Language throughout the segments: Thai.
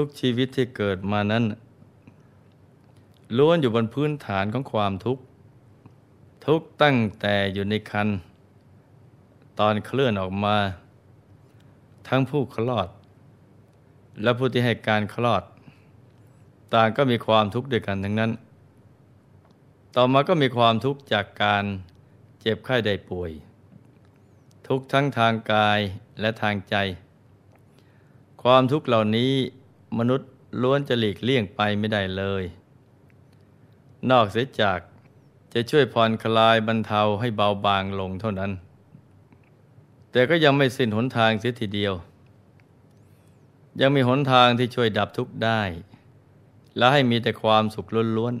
ทุกชีวิตที่เกิดมานั้นล้วนอยู่บนพื้นฐานของความทุกข์ ทุกตั้งแต่อยู่ในคันตอนเคลื่อนออกมา ทั้งผู้คลอด และผู้ที่ให้การคลอด ต่างก็มีความทุกข์ด้วยกันทั้งนั้น ต่อมาก็มีความทุกข์จากการเจ็บไข้ได้ป่วย ทุกทั้งทางกายและทางใจ ความทุกข์เหล่านี้ มนุษย์ล้วนจะหลีกเลี่ยงไปไม่ได้เลย นอกเสียจากจะช่วยผ่อนคลายบรรเทาให้เบาบางลงเท่านั้น แต่ก็ยังไม่สิ้นหนทางเสียทีเดียว ยังมีหนทางที่ช่วยดับทุกข์ได้ และให้มีแต่ความสุขล้วน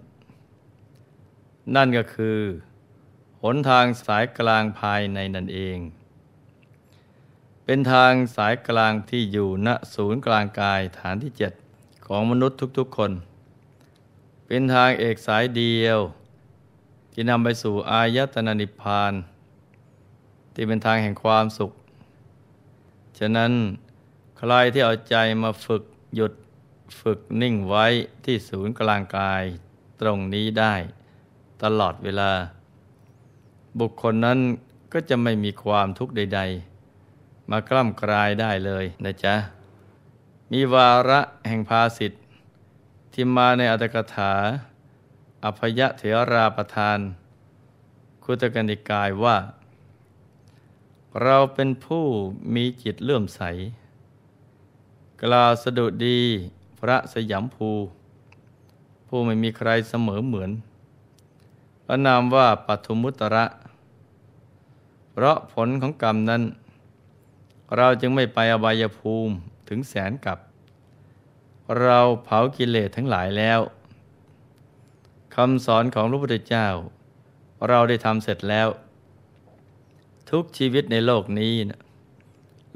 ๆ นั่นก็คือ หนทางสายกลางภายในนั่นเอง เป็นทางสายกลางที่อยู่ณศูนย์กลางกายฐานที่เจ็ดของมนุษย์ทุกๆคน เป็นทางเอกสายเดียว ที่นำไปสู่อายตนะนิพพาน ที่เป็นทางแห่งความสุข ฉะนั้นใครที่เอาใจมาฝึกหยุดฝึกนิ่งไว้ที่ศูนย์กลางกายตรงนี้ได้ ตลอดเวลา บุคคลนั้นก็จะไม่มีความทุกข์ใด ๆ มากล้ำกลายได้เลยนะจ๊ะ มีวาระแห่งภาสิทธิ์ที่มาในอัตถกถา อภยะเถราประทาน คุตกันิกายว่า เราเป็นผู้มีจิตเลื่อมใส กล่าวสะดุดีพระสยามภู ผู้ไม่มีใครเสมอเหมือนพระนามว่าปัทุมุตระ เพราะผลของกรรมนั้น เราจึงไม่ไปอบายภูมิถึงแสนกับ เราเผากิเลสทั้งหลายแล้วคำสอนของพระพุทธเจ้า เราได้ทำเสร็จแล้ว ทุกชีวิตในโลกนี้นะ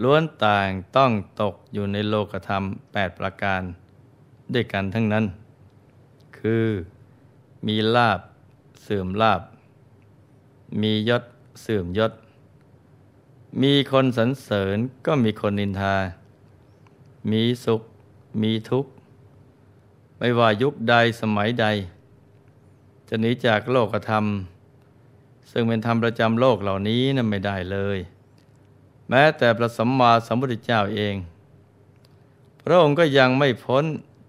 ล้วนต่างต้องตกอยู่ในโลกธรรมแปดประการด้วยกันทั้งนั้น คือมีลาบเสื่อมลาบ มียศเสื่อมยศ มีคนสรรเสริญก็มีคนนินทา มีสุข มีทุกข์ ไม่ว่ายุคใดสมัยใด จะหนีจากโลกธรรม ซึ่งเป็นธรรมประจำโลกเหล่านี้นั้นไม่ได้เลย แม้แต่พระสัมมาสัมพุทธเจ้าเอง พระองค์ก็ยังไม่พ้น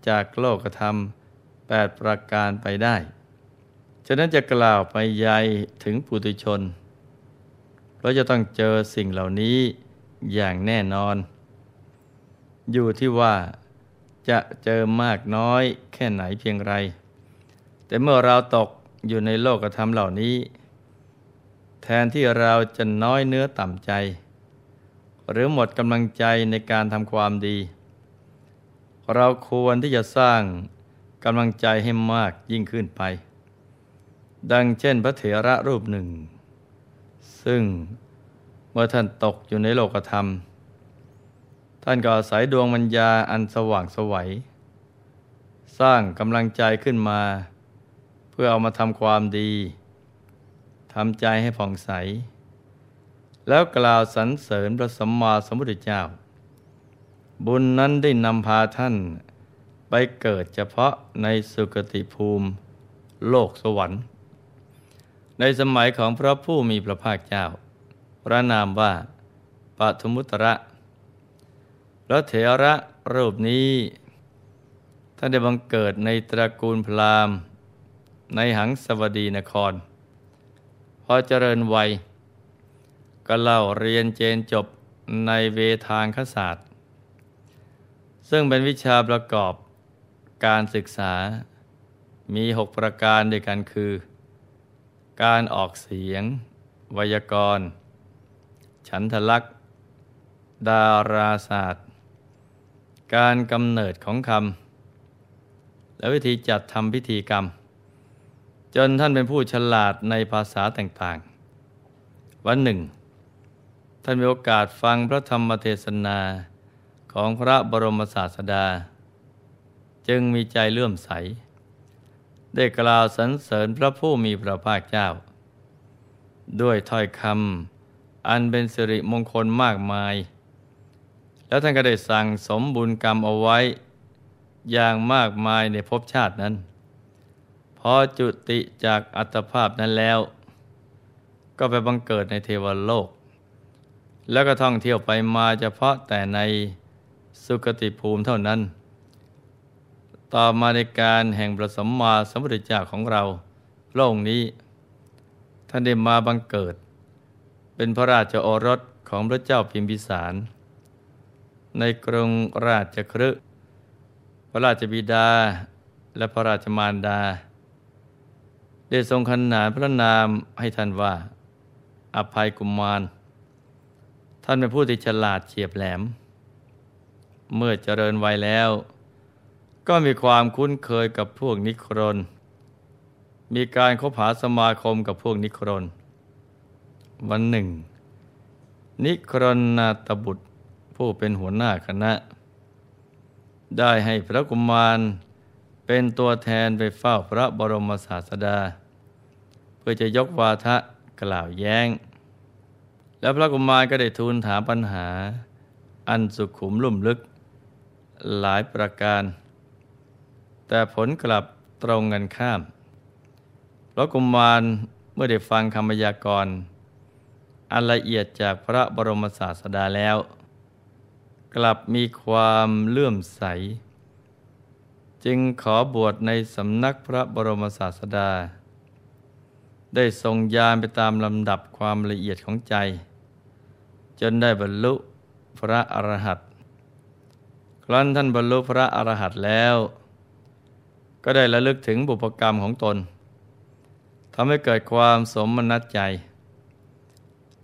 จากโลกธรรมแปดประการไปได้ ฉะนั้นจะกล่าวไปใหญ่ถึงปุถุชน เราจะต้องเจอสิ่งเหล่านี้อย่างแน่นอน อยู่ที่ว่าจะเจอมากน้อยแค่ไหนเพียงไร แต่เมื่อเราตกอยู่ในโลกธรรมเหล่านี้ แทนที่เราจะน้อยเนื้อต่ำใจ หรือหมดกำลังใจในการทำความดี เราควรที่จะสร้างกำลังใจให้มากยิ่งขึ้นไป ดังเช่นพระเถระรูปหนึ่ง ซึ่งเมื่อท่านตกอยู่ในโลกธรรม ท่านก็อาศัยดวงมัญญาอันสว่างสวัย สร้างกำลังใจขึ้นมา เพื่อเอามาทำความดีทำใจให้ผ่องใส แล้วกล่าวสรรเสริญพระสัมมาสัมพุทธเจ้า บุญนั้นได้นำพาท่านไปเกิดเฉพาะในสุคติภูมิ โลกสวรรค์ ในสมัยของพระผู้มีพระภาคเจ้า พระนามว่าปัทมุตระแล้วเถระรูปนี้ ท่านได้บังเกิดในตระกูลพราหมณ์ ในหังสวดีนคร พอเจริญวัย ก็เล่าเรียนเจนจบในเวทางคศาสตร์ ซึ่งเป็นวิชาประกอบการศึกษามีหกประการด้วยกันคือ การออกเสียง ไวยากรณ์ ฉันทลักษณ์ ดาราศาสตร์ การกำเนิดของคำ และวิธีจัดทำพิธีกรรม จนท่านเป็นผู้ฉลาดในภาษาต่างๆ วันหนึ่ง ท่านมีโอกาสฟังพระธรรมเทศนาของพระบรมศาสดา จึงมีใจเลื่อมใส ได้กล่าวสรรเสริญพระผู้มีพระภาคเจ้า ด้วยถ้อยคำอันเป็นสิริมงคลมากมาย แล้วท่านก็ได้สั่งสมบุญกรรมเอาไว้ อย่างมากมายในภพชาตินั้น พอจุติจากอัตภาพนั้นแล้ว ก็ไปบังเกิดในเทวโลก แล้วก็ท่องเที่ยวไปมาเฉพาะแต่ในสุคติภูมิเท่านั้น ต่อมาในการแห่งประสมมาสมุทธเจ้าของเรา โลกนี้ ท่านได้มาบังเกิด เป็นพระราชโอรสของพระเจ้าพิมพิสาร ในกรุงราชครึพระราชบิดาและพระราชมารดา ได้ทรงขนานพระนามให้ท่านว่า อภัยกุมาร ท่านเป็นผู้ที่ฉลาดเฉียบแหลม เมื่อเจริญวัยแล้ว ก็มีความคุ้นเคยกับพวกนิครน มีการคบหาสมาคมกับพวกนิครน วันหนึ่ง นิครนนาตบุตรผู้เป็นหัวหน้าคณะ ได้ให้พระกุมารเป็นตัวแทนไปเฝ้าพระบรมศาสดา เพื่อจะยกวาทะกล่าวแย้ง แล้วพระกุมารก็ได้ทูลถามปัญหา อันสุขุมลุ่มลึก หลายประการ แต่ผลกลับตรงกันข้ามพระกุมารเมื่อได้ฟังคำพยากรณ์อันละเอียดจากพระบรมศาสดาแล้ว กลับมีความเลื่อมใส จึงขอบวชในสำนักพระบรมศาสดา ได้ทรงยานไปตามลำดับความละเอียดของใจ จนได้บรรลุพระอรหันต์ครั้นท่านบรรลุพระอรหันต์แล้ว ก็ได้ระลึกถึงบุพกรรมของตนทำให้เกิดความสมนัตใจ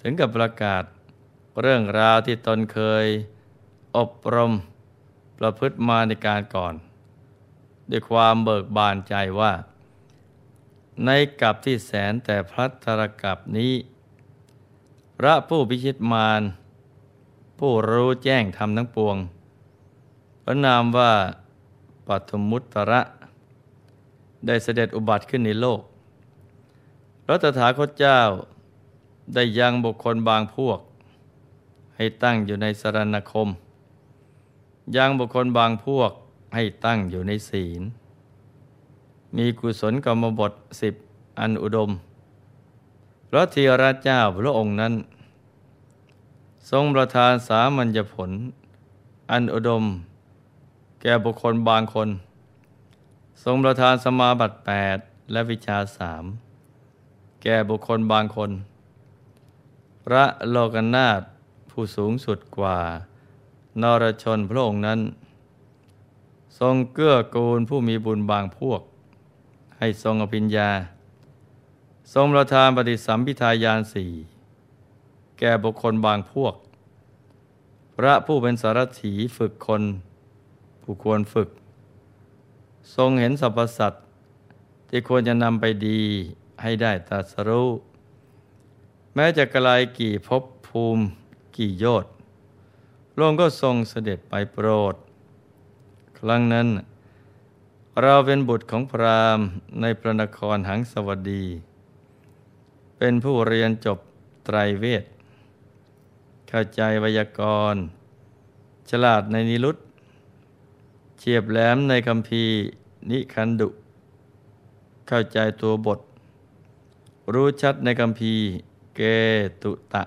ถึงกับประกาศเรื่องราวที่ตนเคย อบรม ประพฤติมาในการก่อน ด้วยความเบิกบานใจว่า ในกับที่แสนแต่พระธรกับนี้ พระผู้พิชิตมาร ผู้รู้แจ้งธรรมทั้งปวงพระนามว่าปัทมุตตระ ได้เสด็จอุบัติขึ้นในโลก พระตถาคตเจ้าได้ยังบุคคลบางพวก ให้ตั้งอยู่ในสรณคม ยังบุคคลบางพวกให้ตั้งอยู่ในศีล มีกุศลกรรมบทสิบอันอุดม พระเทระเจ้าพระองค์นั้น ทรงประทานสามัญญผล อันอุดม แก่บุคคลบางคน ทรงประทานสมาบัติแปดและวิชาสามแก่บุคคลบางคน พระโลกนาถผู้สูงสุดกว่า นรชนพระองค์นั้น ทรงเกื้อกูลผู้มีบุญบางพวก ให้ทรงอภิญญา ทรงประทานปฏิสัมพิทายานสี่แก่บุคคลบางพวก พระผู้เป็นสารถีฝึกคน ผู้ควรฝึก ทรงเห็นสรรพสัตว์ที่ควรจะนำไปดีให้ได้ตรัสรู้ แม้จะไกลกี่ภพภูมิกี่โยชน์พระองค์ก็ทรงเสด็จไปโปรด ครั้งนั้น เราเป็นบุตรของพราหมณ์ในพระนครหังสวัสดี เป็นผู้เรียนจบไตรเวท เข้าใจไวยากรณ์ ฉลาดในนิรุต เฉียบแหลมในคำพีนิคันดุ เข้าใจตัวบท รู้ชัดในคำพีเกตุตะ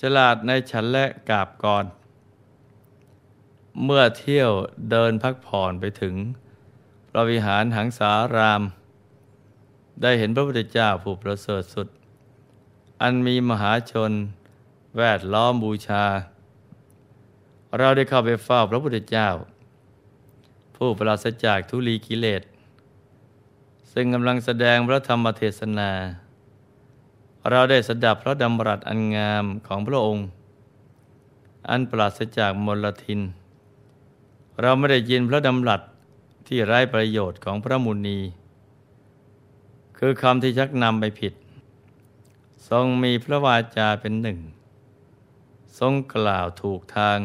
ฉลาดในฉันและกาบก่อนเมื่อเที่ยวเดินพักผ่อนไปถึงพระวิหารหังสาราม ได้เห็นพระพุทธเจ้าผู้ประเสริฐสุด อันมีมหาชนแวดล้อมบูชา เราได้เข้าไปเฝ้าพระพุทธเจ้า ผู้ปราศจากทุลีกิเลส ซึ่งกำลังแสดงพระธรรมเทศนา เราได้สดับพระดำรัสอันงามของพระองค์ อันปราศจากมลทิน เราไม่ได้ยินพระดำรัสที่ไร้ประโยชน์ของพระมุนี คือคำที่ชักนำไปผิด ทรงมีพระวาจาเป็นหนึ่ง ทรงกล่าวถูกทาง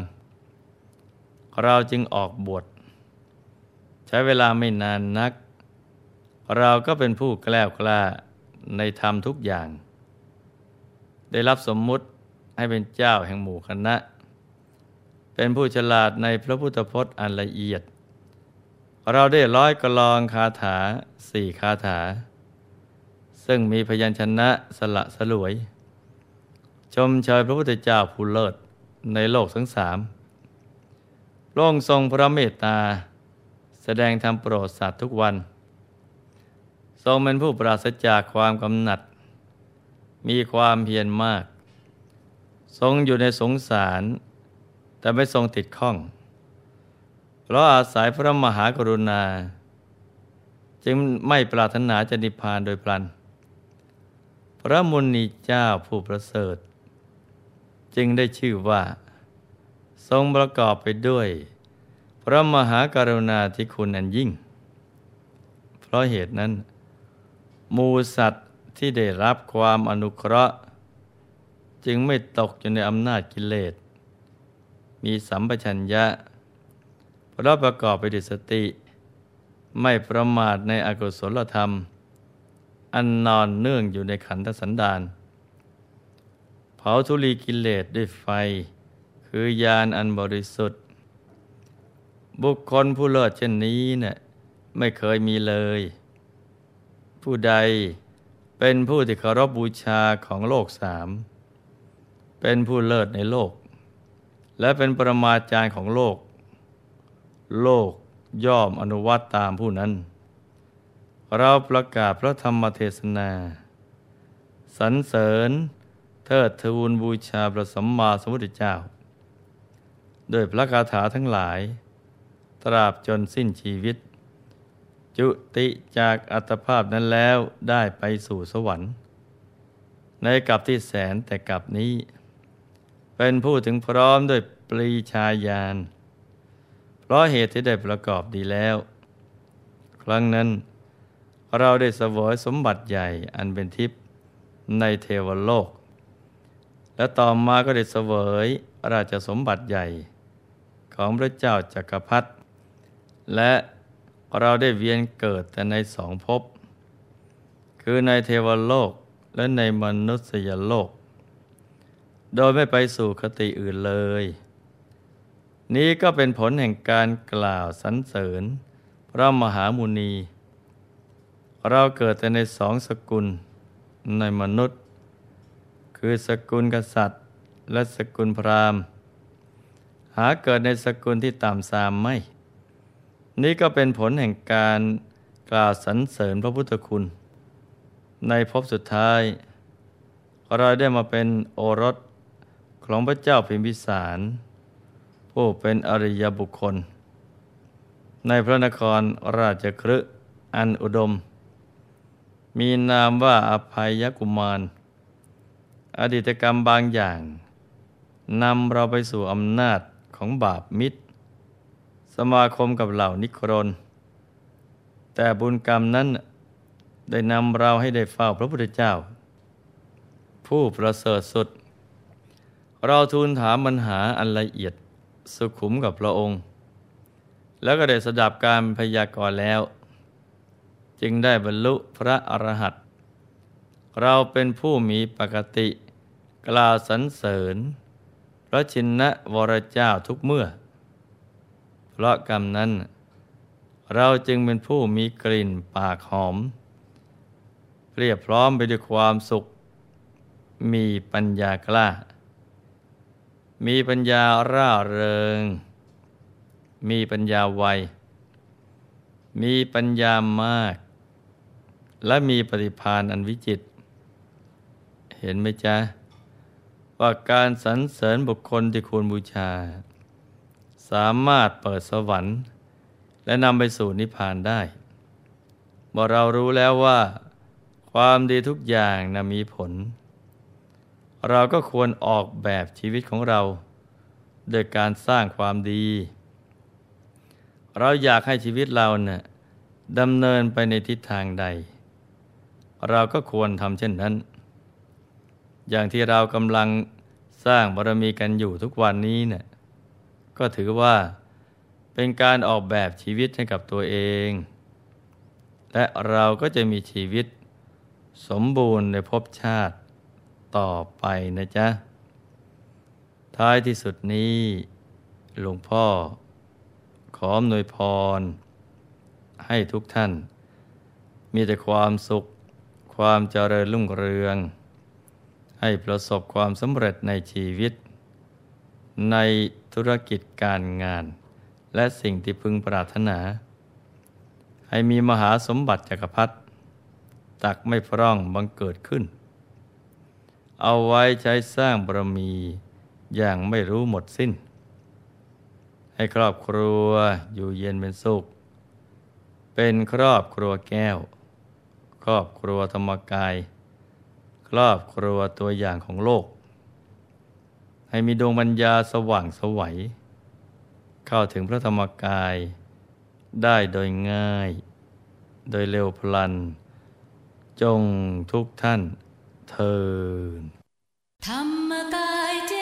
เราจึงออกบวช ช้เวลาไม่นานนัก เราก็เป็นผู้แกล้วกล้าในธรรมทุกอย่าง ได้รับสมมุติให้เป็นเจ้าแห่งหมู่คณะ เป็นผู้ฉลาดในพระพุทธพจน์อันละเอียด เราได้ร้อยกลองคาถาสี่คาถา ซึ่งมีพยัญชนะสละสลวย ชมเชยพระพุทธเจ้าผู้เลิศในโลกทั้งสามพระองค์ทรงพระเมตตา แสดงธรรมโปรดสัตว์ทุกวัน ทรงเป็นผู้ปราศจากความกำหนัด มีความเพียรมาก ทรงอยู่ในสงสาร แต่ไม่ทรงติดข้อง เพราะอาศัยพระมหากรุณา จึงไม่ปรารถนาจะนิพพานโดยพลัน พระมุนีเจ้าผู้ประเสริฐ จึงได้ชื่อว่า ทรงประกอบไปด้วย พระมหากรุณาธิคุณอันยิ่ง เพราะเหตุนั้น มูสัตว์ที่ได้รับความอนุเคราะห์ จึงไม่ตกอยู่ในอำนาจกิเลส มีสัมปชัญญะเพราะประกอบไปด้วยสติ ไม่ประมาทในอกุศลธรรม อันนอนเนื่องอยู่ในขันธสันดานเผาทุลีกิเลสด้วยไฟ คือญาณอันบริสุทธิ บุคคลผู้เลิศเช่นนี้เนะ่ยไม่เคยมีเลย ผู้ใดเป็นผู้ที่เคารพบบูชาของโลกสาม เป็นผู้เลิศในโลก และเป็นปรมาจารย์ของโลก โลกย่อมอนุวัตตามผู้นั้น เราประกาศพระธรรมเทศนา สรรเสริญเทิดทูนบูชาพระสัมมาสัมพุทธเจ้า โดยพระคาถาทั้งหลาย ตราบจนสิ้นชีวิต จุติจากอัตภาพนั้นแล้วได้ไปสู่สวรรค์ ในกับที่แสนแต่กับนี้ เป็นผู้ถึงพร้อมด้วยปรีชาญาณเพราะเหตุที่ได้ประกอบดีแล้ว ครั้งนั้นเราได้สวยสมบัติใหญ่อันเป็นทิพย์ในเทวโลก และต่อมาก็ได้เสวยราชสมบัติใหญ่ของพระเจ้าจักรพรรดิ และเราได้เวียนเกิดแต่ในสองภพ คือในเทวโลกและในมนุษยโลก โดยไม่ไปสู่คติอื่นเลย นี้ก็เป็นผลแห่งการกล่าวสรรเสริญ พระมหามุนี เราเกิดแต่ในสองสกุลในมนุษย์ คือสกุลกษัตริย์ และสกุลพราหมณ์ หาเกิดในสกุลที่ต่ำสามไม่ นี่ก็เป็นผลแห่งการกล่าวสรรเสริญพระพุทธคุณ ในภพสุดท้ายเราได้มาเป็นโอรสของพระเจ้าพิมพิสาร ผู้เป็นอริยบุคคล ในพระนครราชครึอันอุดม มีนามว่าอภัยกุมาร อดีตกรรมบางอย่างนำเราไปสู่อำนาจของบาปมิตร สมาคมกับเหล่านิครน แต่บุญกรรมนั้นได้นำเราให้ได้เฝ้าพระพุทธเจ้า ผู้ประเสริฐสุด เราทูลถามปัญหาอันละเอียดสุขุมกับพระองค์ แล้วก็ได้สดับการพยากรณ์แล้ว จึงได้บรรลุพระอรหันต์เราเป็นผู้มีปกติ กล่าวสรรเสริญ พระชินนะวรเจ้าทุกเมื่อ ราะกรรมนั้น เราจึงเป็นผู้มีกลิ่นปากหอมเรียบพร้อมไปด้วยความสุข มีปัญญากล้า มีปัญญาร่าเริง มีปัญญาไว มีปัญญามาก และมีปฏิภาณอันวิจิต เห็นไหมจ๊ะ ว่าการสรรเสริญบุคคลที่ควรบูชา สามารถเปิดสวรรค์ และนำไปสู่นิพพานได้เมื่อเรารู้แล้วว่า ความดีทุกอย่างนะมีผล เราก็ควรออกแบบชีวิตของเรา โดยการสร้างความดี เราอยากให้ชีวิตเราเนะ่ยดำเนินไปในทิศทางใด เราก็ควรทำเช่นนั้น อย่างที่เรากำลังสร้างบารมีกันอยู่ทุกวันนี้เนะี่ย ก็ถือว่าเป็นการออกแบบชีวิตให้กับตัวเอง และเราก็จะมีชีวิตสมบูรณ์ในภพชาติต่อไปนะจ๊ะ ท้ายที่สุดนี้หลวงพ่อ ขออำนวยพร ให้ทุกท่าน มีแต่ความสุข ความเจริญรุ่งเรือง ให้ประสบความสำเร็จในชีวิต ในธุรกิจการงาน และสิ่งที่พึงปรารถนา ให้มีมหาสมบัติจักรพรรดิตักไม่พร่องบังเกิดขึ้น เอาไว้ใช้สร้างบารมีอย่างไม่รู้หมดสิ้น ให้ครอบครัวอยู่เย็นเป็นสุข เป็นครอบครัวแก้ว ครอบครัวธรรมกาย ครอบครัวตัวอย่างของโลก ให้มีดวงปัญญาสว่างสวัย เข้าถึงพระธรรมกาย ได้โดยง่าย โดยเร็วพลัน จงทุกท่านเทินธรรมกาย